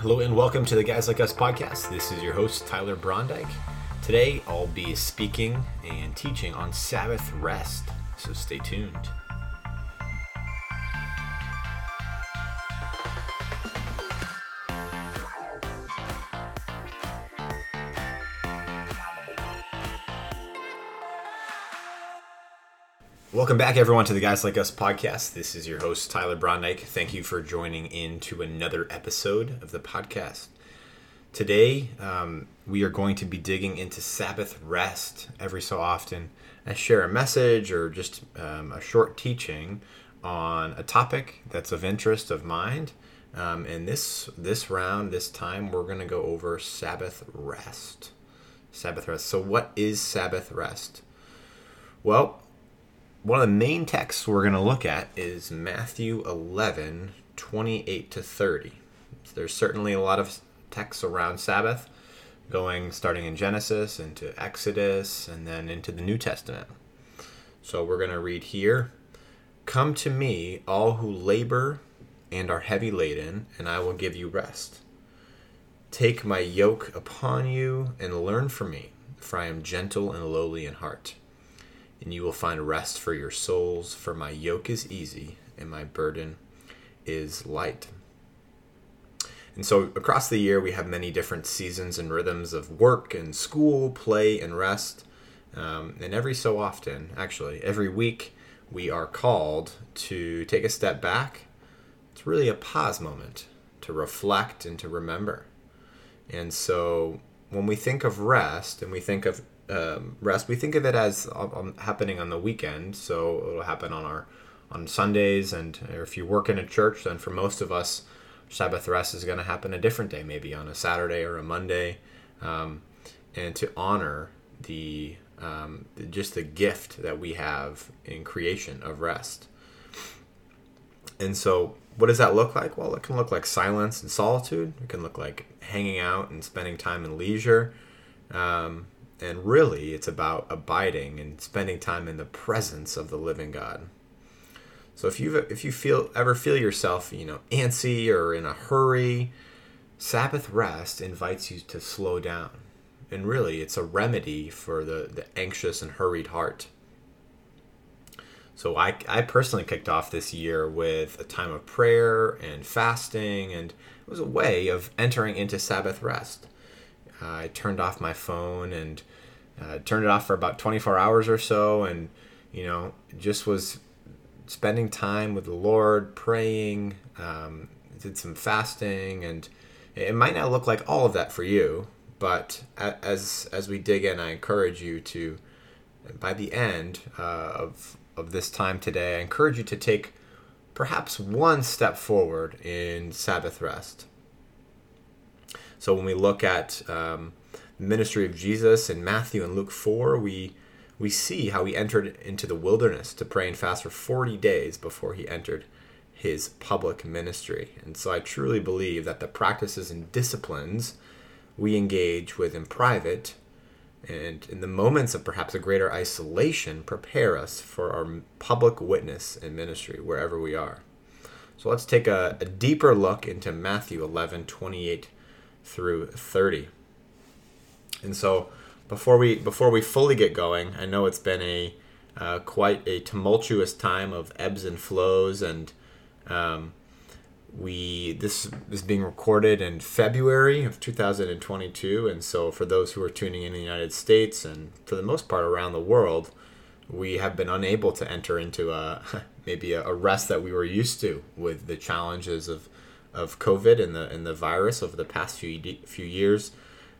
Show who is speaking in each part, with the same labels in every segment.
Speaker 1: Hello and welcome to the Guys Like Us podcast. This is your host, Tyler Brondike. Today I'll be speaking and teaching on Sabbath rest, so stay tuned. Back, everyone, to the Guys Like Us podcast. This is your host, Tyler Brondike. Thank you for joining in to another episode of the podcast. Today, um, we are going to be digging into Sabbath rest every so often. I share a message or just um, a short teaching on a topic that's of interest of mind. Um, and this this round, this time, we're going to go over Sabbath rest. Sabbath rest. So, what is Sabbath rest? Well, one of the main texts we're going to look at is Matthew 11, 28 to 30. There's certainly a lot of texts around Sabbath, going starting in Genesis into Exodus and then into the New Testament. So we're going to read here Come to me, all who labor and are heavy laden, and I will give you rest. Take my yoke upon you and learn from me, for I am gentle and lowly in heart and you will find rest for your souls. For my yoke is easy and my burden is light. And so, across the year, we have many different seasons and rhythms of work and school, play and rest. Um, and every so often, actually, every week, we are called to take a step back. It's really a pause moment to reflect and to remember. And so, when we think of rest and we think of um, rest, we think of it as um, happening on the weekend. So it'll happen on our on Sundays, and if you work in a church, then for most of us, Sabbath rest is going to happen a different day, maybe on a Saturday or a Monday, um, and to honor the, um, the just the gift that we have in creation of rest. And so, what does that look like? Well, it can look like silence and solitude. It can look like hanging out and spending time in leisure. Um, and really it's about abiding and spending time in the presence of the living God. So if you if you feel ever feel yourself, you know, antsy or in a hurry, Sabbath rest invites you to slow down. And really it's a remedy for the, the anxious and hurried heart. So I, I personally kicked off this year with a time of prayer and fasting, and it was a way of entering into Sabbath rest. I turned off my phone and uh, turned it off for about 24 hours or so, and you know, just was spending time with the Lord, praying, um, did some fasting, and it might not look like all of that for you, but as as we dig in, I encourage you to, by the end uh, of of this time today, I encourage you to take perhaps one step forward in Sabbath rest. So when we look at um, ministry of Jesus in Matthew and Luke 4, we we see how he entered into the wilderness to pray and fast for 40 days before he entered his public ministry. And so I truly believe that the practices and disciplines we engage with in private and in the moments of perhaps a greater isolation prepare us for our public witness and ministry wherever we are. So let's take a, a deeper look into Matthew 11 28 through 30. And so before we before we fully get going, I know it's been a uh, quite a tumultuous time of ebbs and flows, and um, we this is being recorded in February of 2022, and so for those who are tuning in the United States and for the most part around the world, we have been unable to enter into a maybe a, a rest that we were used to with the challenges of of COVID and the and the virus over the past few few years.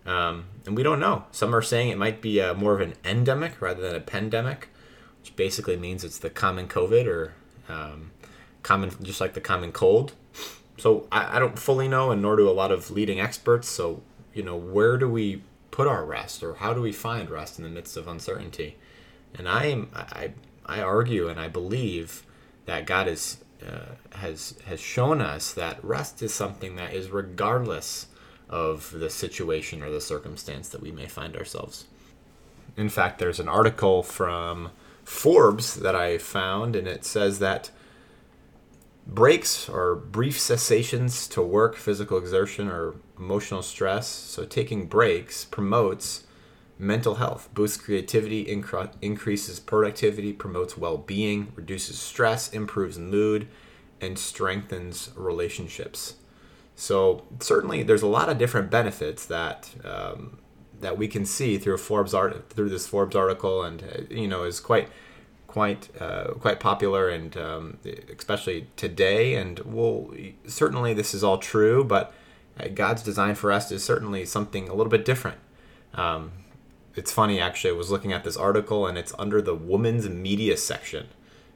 Speaker 1: Um, and we don't know. Some are saying it might be a, more of an endemic rather than a pandemic, which basically means it's the common COVID or um, common, just like the common cold. So I, I don't fully know, and nor do a lot of leading experts. So you know, where do we put our rest, or how do we find rest in the midst of uncertainty? And I am I I argue and I believe that God is uh, has has shown us that rest is something that is regardless of the situation or the circumstance that we may find ourselves. In fact, there's an article from Forbes that I found, and it says that breaks or brief cessations to work, physical exertion, or emotional stress. So taking breaks promotes mental health, boosts creativity, incre- increases productivity, promotes well being, reduces stress, improves mood, and strengthens relationships. So certainly, there's a lot of different benefits that um, that we can see through Forbes art through this Forbes article, and uh, you know is quite quite uh, quite popular, and um, especially today. And well, certainly this is all true, but uh, God's design for us is certainly something a little bit different. Um, it's funny actually. I was looking at this article, and it's under the women's media section,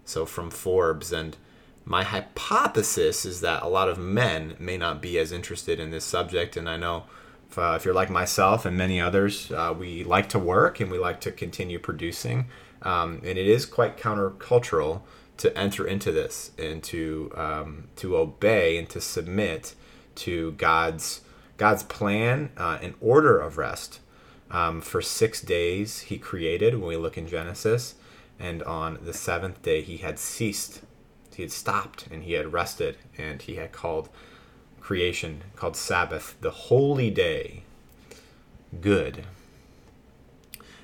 Speaker 1: so from Forbes, and my hypothesis is that a lot of men may not be as interested in this subject, and I know if, uh, if you're like myself and many others, uh, we like to work and we like to continue producing, um, and it is quite countercultural to enter into this and to um, to obey and to submit to God's God's plan uh, and order of rest. Um, for six days He created when we look in Genesis, and on the seventh day He had ceased he had stopped and he had rested and he had called creation, called Sabbath, the holy day, good.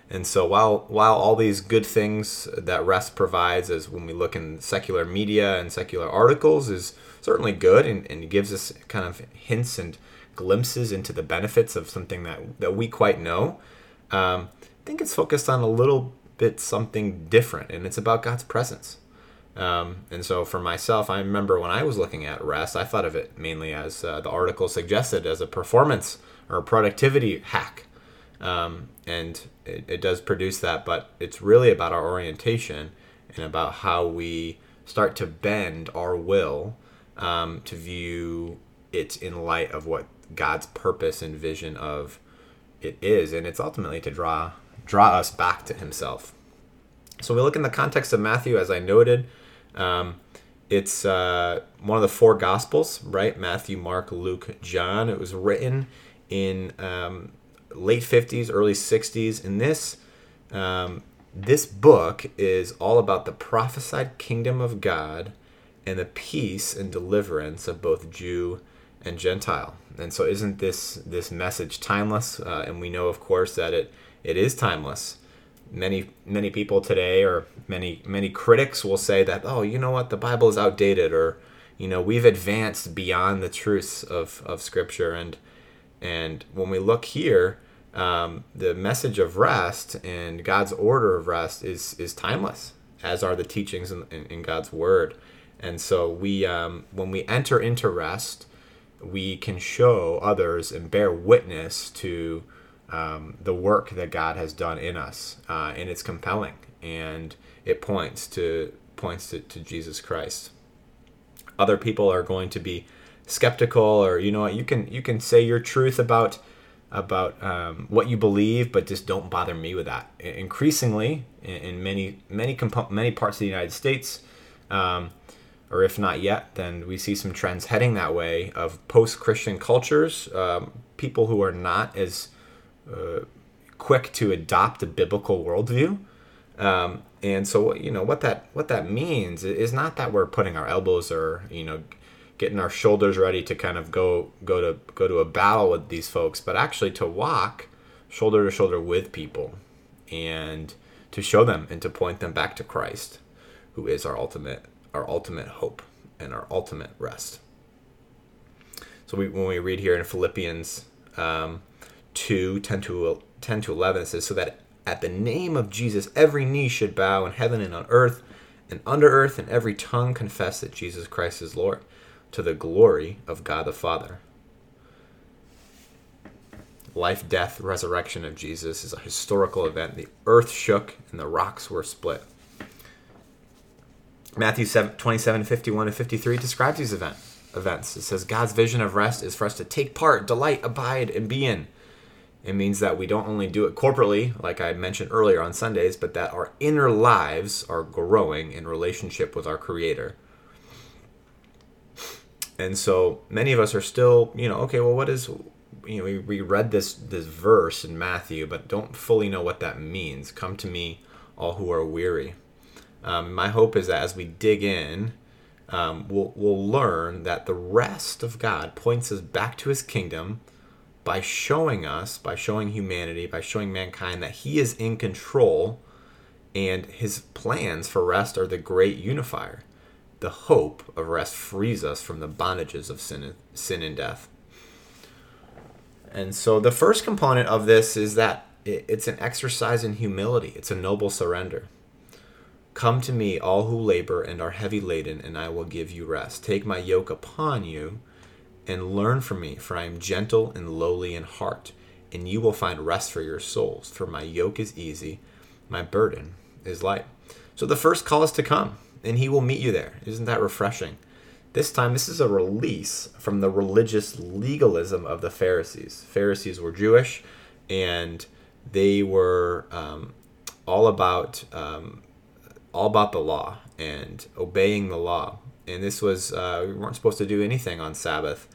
Speaker 1: And so while while all these good things that rest provides, as when we look in secular media and secular articles, is certainly good and, and gives us kind of hints and glimpses into the benefits of something that, that we quite know, um, I think it's focused on a little bit something different, and it's about God's presence. Um, and so for myself, I remember when I was looking at rest, I thought of it mainly as uh, the article suggested as a performance or a productivity hack. Um, and it, it, does produce that, but it's really about our orientation and about how we start to bend our will um, to view it in light of what God's purpose and vision of it is. And it's ultimately to draw draw us back to Himself. So we look in the context of Matthew, as I noted. Um, it's uh, one of the four Gospels, right? Matthew, Mark, Luke, John. It was written in um, late 50s, early 60s. And this, um, this book is all about the prophesied kingdom of God and the peace and deliverance of both Jew and Gentile. And so, isn't this this message timeless? Uh, and we know, of course, that it it is timeless many many people today or many many critics will say that oh you know what? The bible is outdated or you know we've advanced beyond the truths of of scripture. And and when we look here um, the message of rest and god's order of rest is is timeless as are the teachings in, in, in god's word. And so we um, when we enter into rest we can show others and bear witness to um, the work that God has done in us, uh, and it's compelling, and it points to points to, to Jesus Christ. Other people are going to be skeptical, or you know what, you can you can say your truth about about um, what you believe, but just don't bother me with that. Increasingly, in, in many many comp- many parts of the United States. Um, or if not yet, then we see some trends heading that way of post-Christian cultures, um, people who are not as uh, quick to adopt a biblical worldview. Um, and so, you know, what that what that means is not that we're putting our elbows or you know getting our shoulders ready to kind of go go to go to a battle with these folks, but actually to walk shoulder to shoulder with people and to show them and to point them back to Christ, who is our ultimate our ultimate hope and our ultimate rest. So we, when we read here in Philippians um, 2 10 to, 10 to 11 it says so that at the name of jesus every knee should bow in heaven and on earth and under earth and every tongue confess that jesus christ is lord to the glory of god the father. Life death resurrection of jesus is a historical event. The earth shook and the rocks were split. Matthew 7, 27 51 and 53 describes these event, events. It says god's vision of rest is for us to take part delight abide and be in it means that we don't only do it corporately, like I mentioned earlier on Sundays, but that our inner lives are growing in relationship with our Creator. And so many of us are still, you know, okay, well, what is, you know, we, we read this this verse in Matthew, but don't fully know what that means. Come to me, all who are weary. Um, my hope is that as we dig in, um, we'll, we'll learn that the rest of God points us back to his kingdom by showing us, by showing humanity, by showing mankind that he is in control and his plans for rest are the great unifier. The hope of rest frees us from the bondages of sin, sin and death. And so the first component of this is that it's an exercise in humility, it's a noble surrender. Come to me, all who labor and are heavy laden, and I will give you rest. Take my yoke upon you and learn from me, for I am gentle and lowly in heart, and you will find rest for your souls. For my yoke is easy, my burden is light. So the first call is to come, and he will meet you there. Isn't that refreshing? This time, this is a release from the religious legalism of the Pharisees. Pharisees were Jewish, and they were um, all about um, all about the law and obeying the law. And this was uh, we weren't supposed to do anything on Sabbath.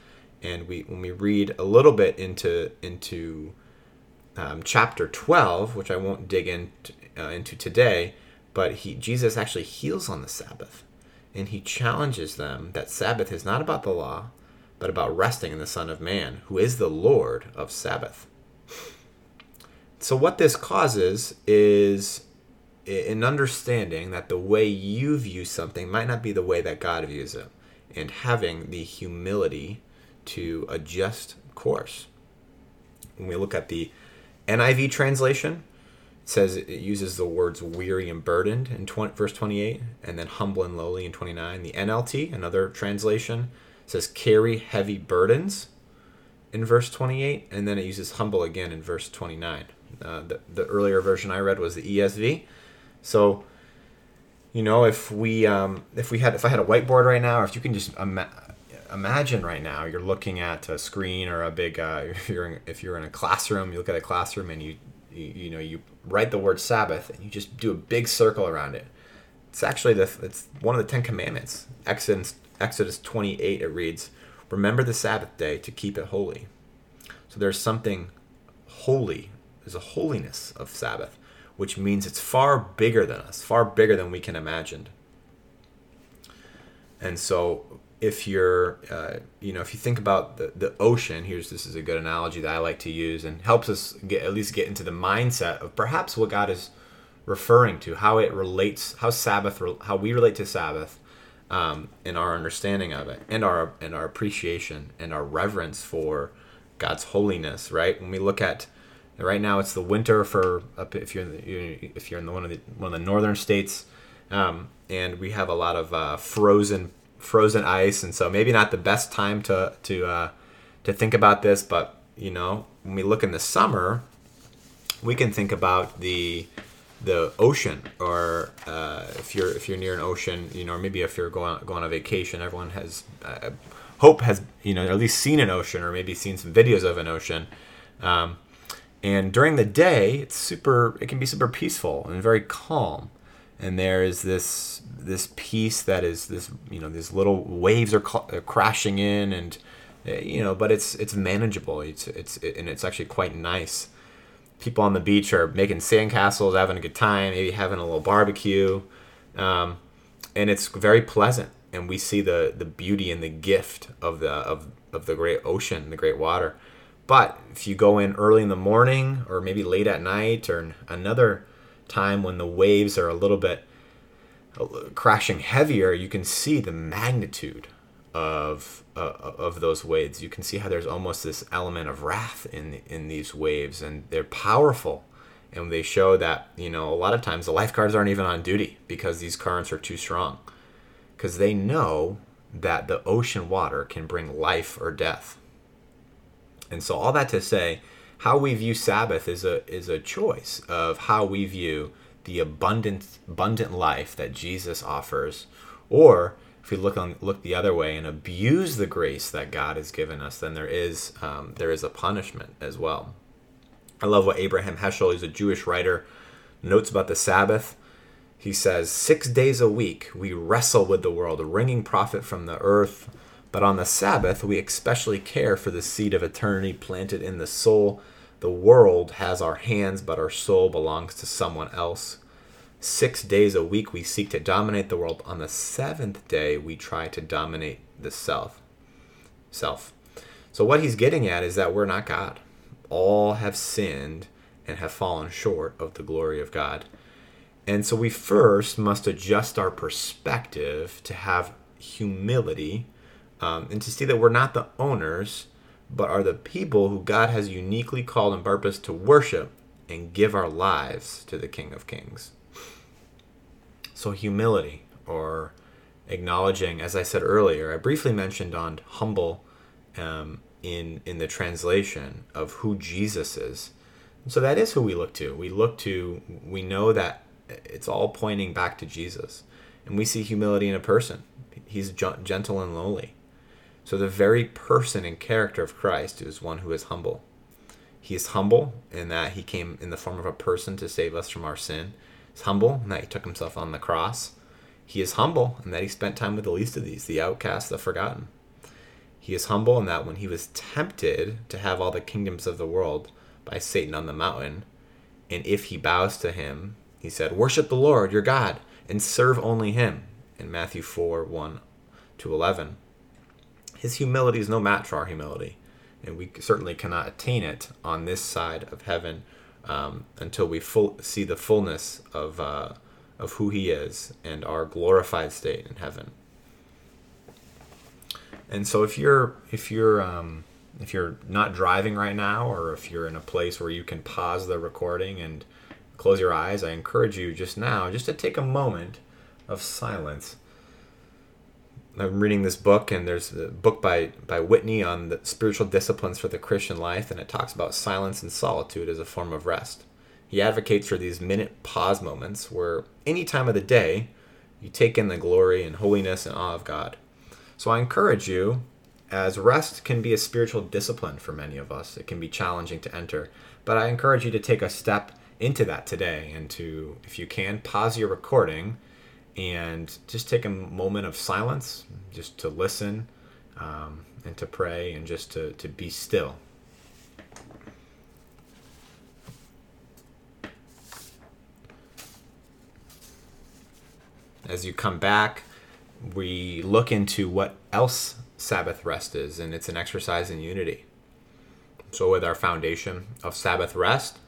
Speaker 1: And we when we read a little bit into into um, chapter 12, which I won't dig in, uh, into today, but he Jesus actually heals on the Sabbath, and he challenges them that Sabbath is not about the law, but about resting in the Son of Man, who is the Lord of Sabbath. So what this causes is an understanding that the way you view something might not be the way that God views it, and having the humility to adjust course. When we look at the NIV translation, it says it uses the words weary and burdened in 20, verse 28, and then humble and lowly in 29. The NLT, another translation, says carry heavy burdens in verse 28, and then it uses humble again in verse 29. Uh, the, the earlier version I read was the ESV. So, you know, if we um, if we had if I had a whiteboard right now, or if you can just ima- imagine right now, you're looking at a screen or a big uh, if you're in, if you're in a classroom, you look at a classroom and you, you you know you write the word Sabbath and you just do a big circle around it. It's actually the it's one of the Ten Commandments. Exodus Exodus 28 it reads, "Remember the Sabbath day to keep it holy." So there's something holy. There's a holiness of Sabbath which means it's far bigger than us, far bigger than we can imagine. And so, if you're, uh, you know, if you think about the, the ocean, here's this is a good analogy that I like to use and helps us get at least get into the mindset of perhaps what God is referring to, how it relates, how Sabbath, how we relate to Sabbath, um, in our understanding of it, and our and our appreciation and our reverence for God's holiness. Right when we look at Right now, it's the winter for up if you're in the, if you're in the, one of the one of the northern states, um, and we have a lot of uh, frozen frozen ice, and so maybe not the best time to to uh, to think about this. But you know, when we look in the summer, we can think about the the ocean, or uh, if you're if you're near an ocean, you know, or maybe if you're going going on vacation, everyone has uh, hope has you know at least seen an ocean, or maybe seen some videos of an ocean. Um, and during the day, it's super. It can be super peaceful and very calm. And there is this this peace that is this you know these little waves are crashing in and eh, you know but it's it's manageable. It's it's it, and it's actually quite nice. People on the beach are making sandcastles having a good time maybe having a little barbecue. Um, and it's very pleasant. And we see the the beauty and the gift of the of, of the great ocean the great water. But if you go in early in the morning or maybe late at night or another time when the waves are a little bit uh, crashing heavier, you can see the magnitude of uh, of those waves. You can see how there's almost this element of wrath in in these waves, and they're powerful. And they show that you know a lot of times the lifeguards aren't even on duty because these currents are too strong, because they know that the ocean water can bring life or death. And so all that to say, how we view Sabbath is a is a choice of how we view the abundant abundant life that Jesus offers, or if we look on look the other way and abuse the grace that God has given us, then there is um, there is a punishment as well. I love what Abraham Heschel, who's a Jewish writer, notes about the Sabbath. He says, Six days a week we wrestle with the world, wringing profit from the earth, but on the Sabbath, we especially care for the seed of eternity planted in the soul. The world has our hands, but our soul belongs to someone else. six days a week we seek to dominate the world. On the seventh day, we try to dominate the self. Self. So what he's getting at is that we're not God. All have sinned and have fallen short of the glory of God. And so we first must adjust our perspective to have humility um, and to see that we're not the owners, but are the people who God has uniquely called and purposed to worship and give our lives to the King of Kings. So, humility, or acknowledging, as I said earlier, I briefly mentioned on humble um, in in the translation of who Jesus is. so that is who we look to. We look to. We know that it's all pointing back to Jesus, and we see humility in a person. He's gentle and lowly. So the very person and character of Christ is one who is humble. He is humble in that he came in the form of a person to save us from our sin He's humble in that he took himself on the cross. He is humble in that he spent time with the least of these, the outcast, the forgotten. He is humble in that when he was tempted to have all the kingdoms of the world by Satan on the mountain, and if he bows to him, he said, Worship the Lord your God and serve only him in Matthew 4 1 to 11. His humility is no match for our humility, and we certainly cannot attain it on this side of heaven um, until we full, see the fullness of, uh, of who He is and our glorified state in heaven. And so, if you're if you're um, if you're not driving right now, or if you're in a place where you can pause the recording and close your eyes, I encourage you just now just to take a moment of silence I'm reading this book, and there's a book by by Whitney on the spiritual disciplines for the Christian life, and it talks about silence and solitude as a form of rest. He advocates for these minute pause moments where any time of the day you take in the glory and holiness and awe of God. So I encourage you, as rest can be a spiritual discipline for many of us, it can be challenging to enter, but I encourage you to take a step into that today and to, if you can, pause your recording and just take a moment of silence just to listen um, and to pray and just to, to be still. As you come back, we look into what else Sabbath rest is, and it's an exercise in unity. So, with our foundation of Sabbath rest,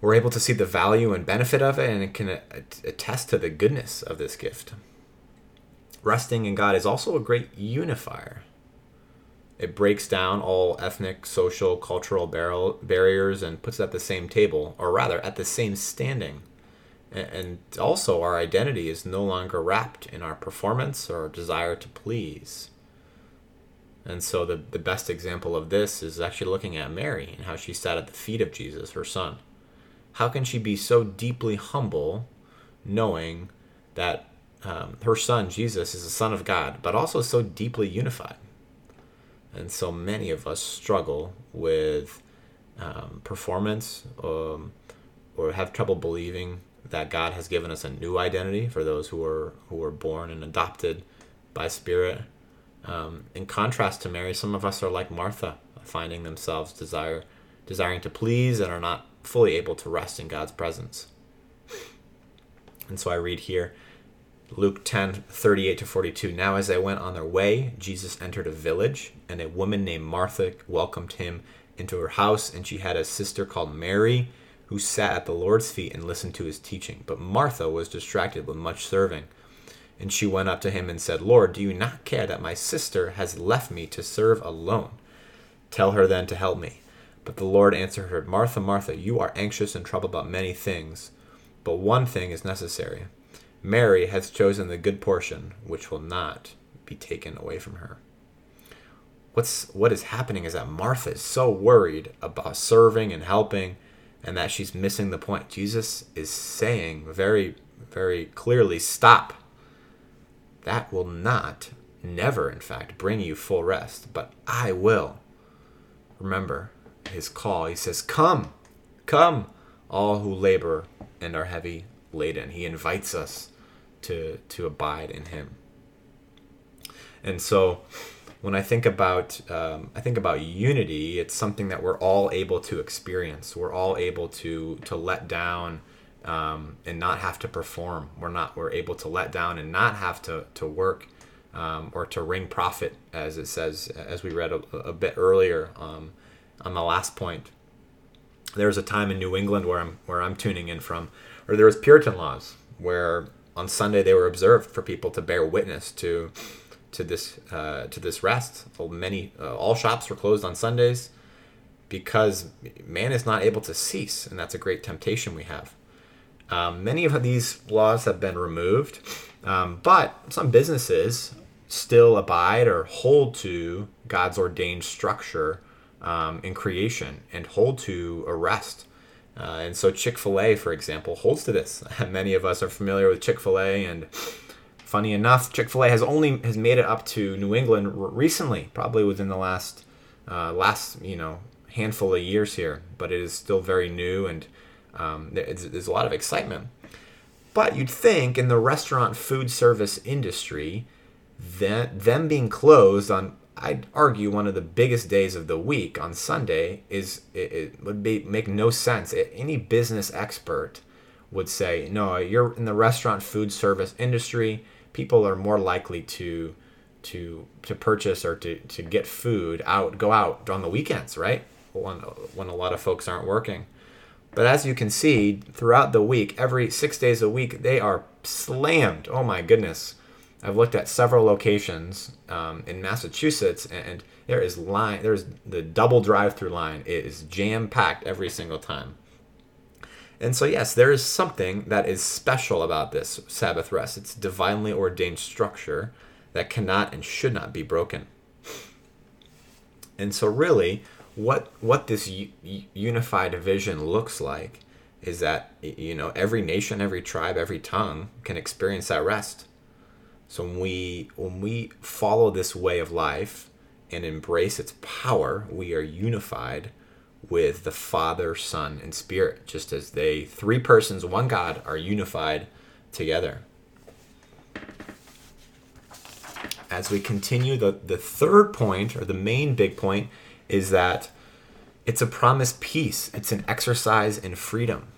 Speaker 1: we're able to see the value and benefit of it, and it can attest to the goodness of this gift. Resting in God is also a great unifier. It breaks down all ethnic, social, cultural bar- barriers and puts at the same table, or rather, at the same standing. And also, our identity is no longer wrapped in our performance or our desire to please. And so, the, the best example of this is actually looking at Mary and how she sat at the feet of Jesus, her son how can she be so deeply humble knowing that um, her son jesus is the son of god but also so deeply unified? And so many of us struggle with um, performance um, or have trouble believing that god has given us a new identity for those who are who are born and adopted by spirit. Um, in contrast to mary some of us are like martha finding themselves desire desiring to please and are not fully able to rest in God's presence. And so I read here Luke 10 38 to 42. Now, as they went on their way, Jesus entered a village, and a woman named Martha welcomed him into her house, and she had a sister called Mary who sat at the Lord's feet and listened to his teaching. But Martha was distracted with much serving. And she went up to him and said, Lord, do you not care that my sister has left me to serve alone? Tell her then to help me. But the Lord answered her, Martha, Martha, you are anxious and troubled about many things, but one thing is necessary. Mary hath chosen the good portion, which will not be taken away from her. What's what is happening is that Martha is so worried about serving and helping and that she's missing the point. Jesus is saying very very clearly, stop. That will not never in fact bring you full rest, but I will. Remember, his call. He says, Come, come, all who labor and are heavy laden. He invites us to, to abide in him. And so when I think about um, I think about unity, it's something that we're all able to experience. We're all able to to let down um, and not have to perform. We're not we're able to let down and not have to to work um, or to wring profit, as it says, as we read a, a bit earlier um, on the last point. There was a time in New England where I'm where I'm tuning in from, where there was Puritan laws where on Sunday they were observed for people to bear witness to to this uh, to this rest. Many uh, all shops were closed on Sundays because man is not able to cease, and that's a great temptation we have. Um, many of these laws have been removed, um, but some businesses still abide or hold to God's ordained structure um, in creation and hold to a rest. Uh, and so Chick fil A, for example, holds to this. Many of us are familiar with Chick fil A, and funny enough, Chick fil A has only has made it up to New England recently, probably within the last uh, last you know handful of years here, but it is still very new and um, there's, there's a lot of excitement. But you'd think in the restaurant food service industry, that them being closed on I'd argue one of the biggest days of the week on Sunday is it, it would be make no sense. It, any business expert would say, no, you're in the restaurant food service industry. People are more likely to to to purchase or to, to get food out, go out on the weekends, right? When when a lot of folks aren't working. But as you can see, throughout the week, every six days a week, they are slammed. Oh my goodness I've looked at several locations um, in Massachusetts, and there is line. There's the double drive-through line it is jam-packed every single time. And so, yes, there is something that is special about this Sabbath rest. It's divinely ordained structure that cannot and should not be broken. And so, really, what what this unified vision looks like is that you know every nation, every tribe, every tongue can experience that rest. So when we when we follow this way of life and embrace its power, we are unified with the Father, Son, and Spirit, just as they three persons, one God, are unified together. As we continue, the, the third point, or the main big point, is that it's a promised peace. It's an exercise in freedom.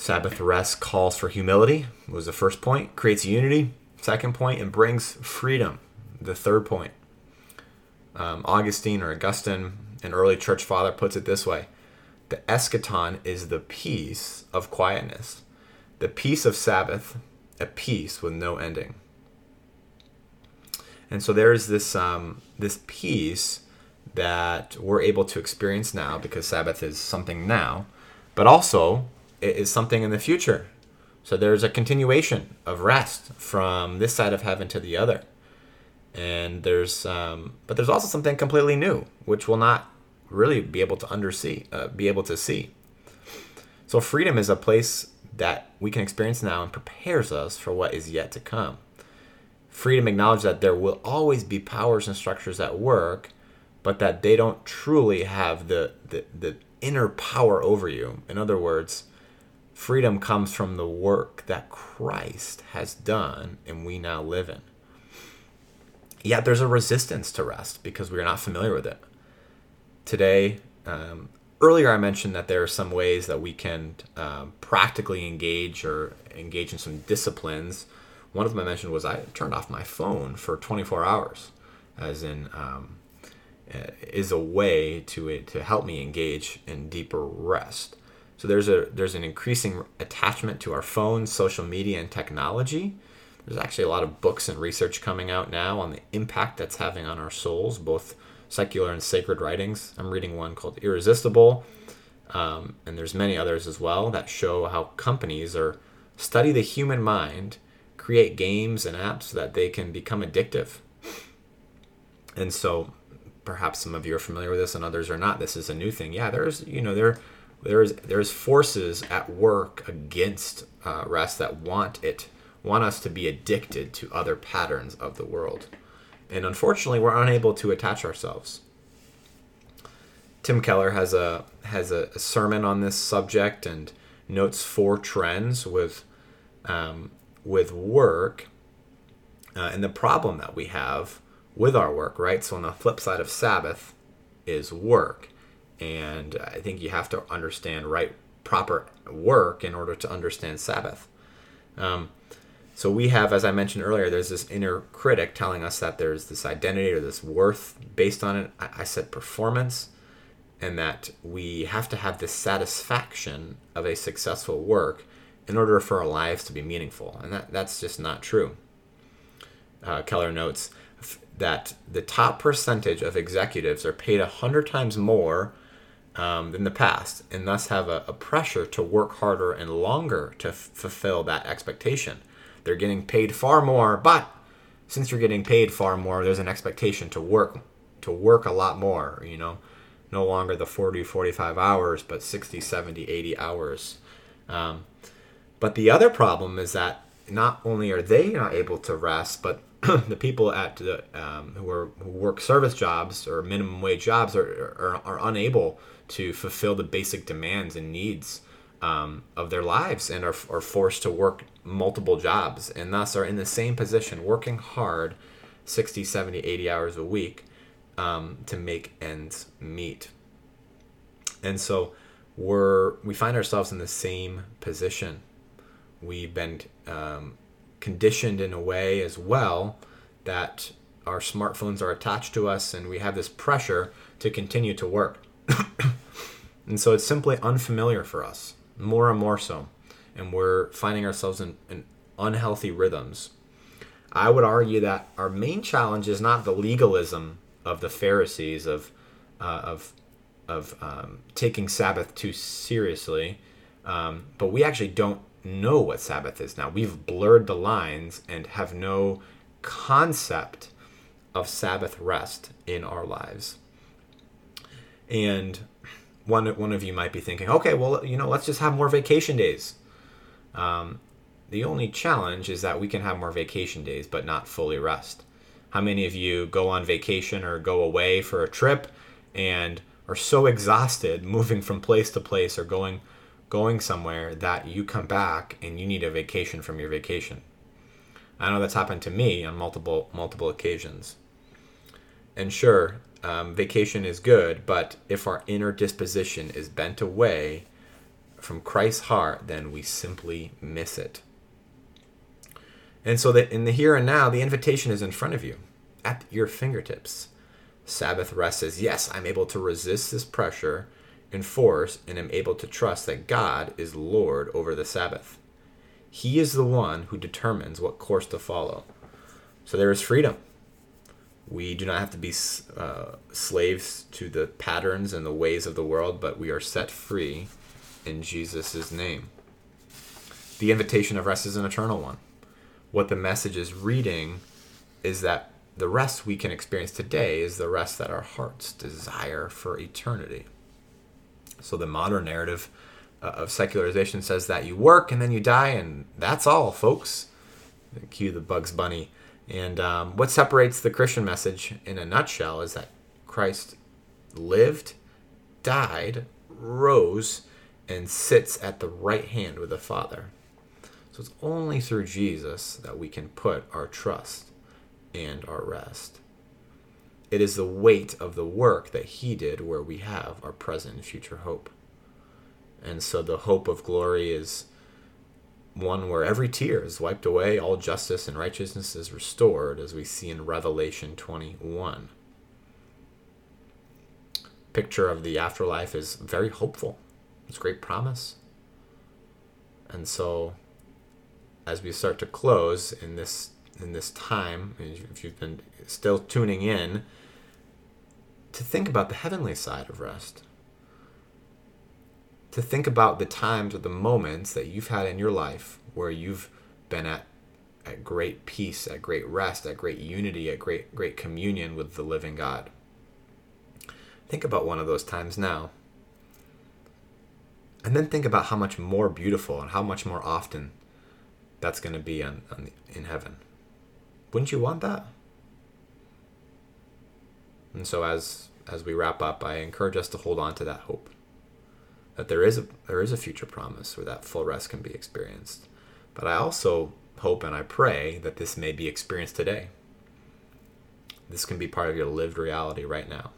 Speaker 1: Sabbath rest calls for humility, was the first point, creates unity, second point, and brings freedom, the third point. Um, Augustine or Augustine, an early church father, puts it this way The eschaton is the peace of quietness, the peace of Sabbath, a peace with no ending. And so there's this um, this peace that we're able to experience now because Sabbath is something now, but also is something in the future. So there's a continuation of rest from this side of heaven to the other. And there's, um, but there's also something completely new, which will not really be able to undersee, uh, be able to see. So freedom is a place that we can experience now and prepares us for what is yet to come. Freedom acknowledges that there will always be powers and structures at work, but that they don't truly have the, the, the inner power over you. In other words, Freedom comes from the work that Christ has done and we now live in. Yet there's a resistance to rest because we are not familiar with it. Today, um, earlier I mentioned that there are some ways that we can um, practically engage or engage in some disciplines. One of them I mentioned was I turned off my phone for 24 hours, as in um, is a way to to help me engage in deeper rest. So there's a there's an increasing attachment to our phones, social media, and technology. There's actually a lot of books and research coming out now on the impact that's having on our souls, both secular and sacred writings. I'm reading one called Irresistible, um, and there's many others as well that show how companies are study the human mind, create games and apps so that they can become addictive. And so, perhaps some of you are familiar with this, and others are not. This is a new thing. Yeah, there's you know there there's there's forces at work against uh, rest that want it want us to be addicted to other patterns of the world. And unfortunately we're unable to attach ourselves. Tim keller has a has a, a sermon on this subject and notes four trends with um, with work uh, and the problem that we have with our work right? So on the flip side of sabbath is work and I think you have to understand right proper work in order to understand Sabbath. Um, so we have, as I mentioned earlier, there's this inner critic telling us that there's this identity or this worth based on it. I, said performance, and that we have to have this satisfaction of a successful work in order for our lives to be meaningful, and that, that's just not true. Uh, Keller notes that the top percentage of executives are paid a hundred times more um, than the past, and thus have a, a pressure to work harder and longer to f- fulfill that expectation. They're getting paid far more, but since you're getting paid far more, there's an expectation to work to work a lot more, you know. No longer the 40, 45 hours, but 60, 70, 80 hours. Um, but the other problem is that not only are they not able to rest, but the people at the um, who are who work service jobs or minimum wage jobs are, are, are unable to fulfill the basic demands and needs um, of their lives and are, are forced to work multiple jobs and thus are in the same position working hard 60 70 80 hours a week um, to make ends meet. And so we're we find ourselves in the same position. We've been um, conditioned in a way as well that our smartphones are attached to us and we have this pressure to continue to work and so it's simply unfamiliar for us more and more so. And we're finding ourselves in, in unhealthy rhythms. I would argue that our main challenge is not the legalism of the Pharisees of uh, of of um, taking Sabbath too seriously, um, but we actually don't know what Sabbath is now. We've blurred the lines and have no concept of Sabbath rest in our lives. And one one of you might be thinking, okay, well, you know, let's just have more vacation days. Um, the only challenge is that we can have more vacation days, but not fully rest. How many of you go on vacation or go away for a trip and are so exhausted moving from place to place or going going somewhere that you come back and you need a vacation from your vacation? I know that's happened to me on multiple multiple occasions. And sure, um, vacation is good, but if our inner disposition is bent away from Christ's heart, then we simply miss it. And so that in the here and now, the invitation is in front of you, at your fingertips. Sabbath rest says, yes, I'm able to resist this pressure and force, and am able to trust that God is Lord over the Sabbath. He is the one who determines what course to follow. So there is freedom. We do not have to be uh, slaves to the patterns and the ways of the world, but we are set free in Jesus' name. The invitation of rest is an eternal one. What the message is reading is that the rest we can experience today is the rest that our hearts desire for eternity. So the modern narrative uh, of secularization says that you work and then you die, and that's all, folks. Cue the Bugs Bunny and um, what separates the Christian message in a nutshell is that Christ lived, died, rose, and sits at the right hand with the Father. So it's only through Jesus that we can put our trust and our rest. It is the weight of the work that He did where we have our present and future hope. And so the hope of glory is one where every tear is wiped away, all justice and righteousness is restored, as we see in Revelation 21. Picture of the afterlife is very hopeful. It's great promise. And so, as we start to close in this in this time, if you've been still tuning in, to think about the heavenly side of rest to think about the times or the moments that you've had in your life where you've been at at great peace, at great rest, at great unity, at great great communion with the living God. Think about one of those times now. And then think about how much more beautiful and how much more often that's going to be on, on the, in heaven. Wouldn't you want that? And so as as we wrap up, I encourage us to hold on to that hope that there is a there is a future promise where that full rest can be experienced. But I also hope and I pray that this may be experienced today. This can be part of your lived reality right now.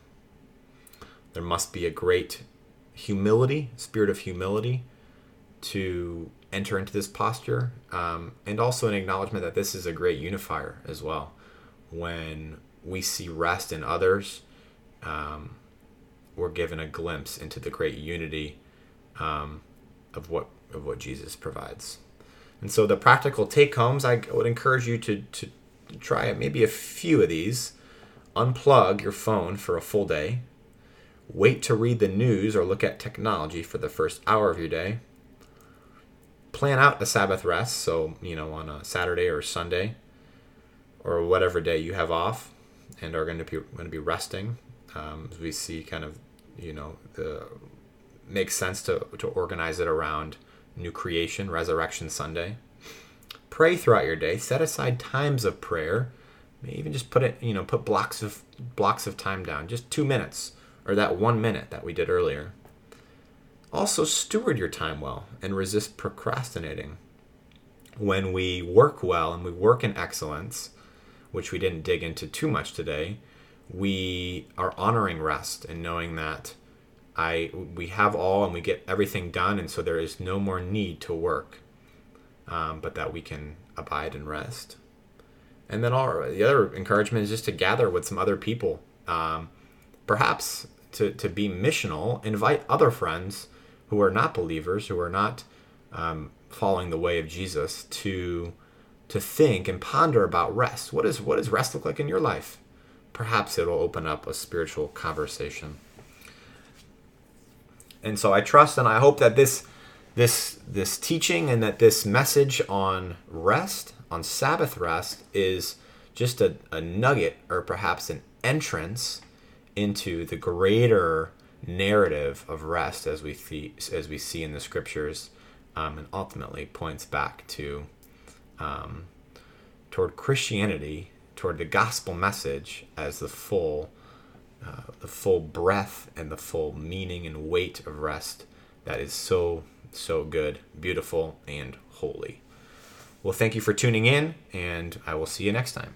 Speaker 1: There must be a great humility, spirit of humility, to enter into this posture, um, and also an acknowledgement that this is a great unifier as well. When we see rest in others, um, we're given a glimpse into the great unity um, of what of what Jesus provides. And so the practical take homes, I would encourage you to, to try maybe a few of these. Unplug your phone for a full day. Wait to read the news or look at technology for the first hour of your day. Plan out a Sabbath rest, so, you know, on a Saturday or Sunday or whatever day you have off and are going to be going to be resting. Um, we see kind of, you know, the makes sense to, to organize it around new creation, resurrection Sunday. Pray throughout your day. Set aside times of prayer. Maybe even just put it, you know, put blocks of blocks of time down, just two minutes, or that one minute that we did earlier. Also, steward your time well and resist procrastinating. When we work well and we work in excellence, which we didn't dig into too much today, we are honoring rest and knowing that I we have all and we get everything done, and so there is no more need to work, um, but that we can abide and rest. And then all the other encouragement is just to gather with some other people, um, perhaps to to be missional. Invite other friends who are not believers, who are not um, following the way of Jesus, to to think and ponder about rest. What is what does rest look like in your life? Perhaps it'll open up a spiritual conversation. And so I trust and I hope that this this this teaching and that this message on rest, on Sabbath rest, is just a, a nugget or perhaps an entrance into the greater narrative of rest as we see as we see in the scriptures, um, and ultimately points back to um, toward Christianity, toward the gospel message as the full uh, the full breadth and the full meaning and weight of rest that is so, so good, beautiful, and holy. Well, thank you for tuning in, and I will see you next time.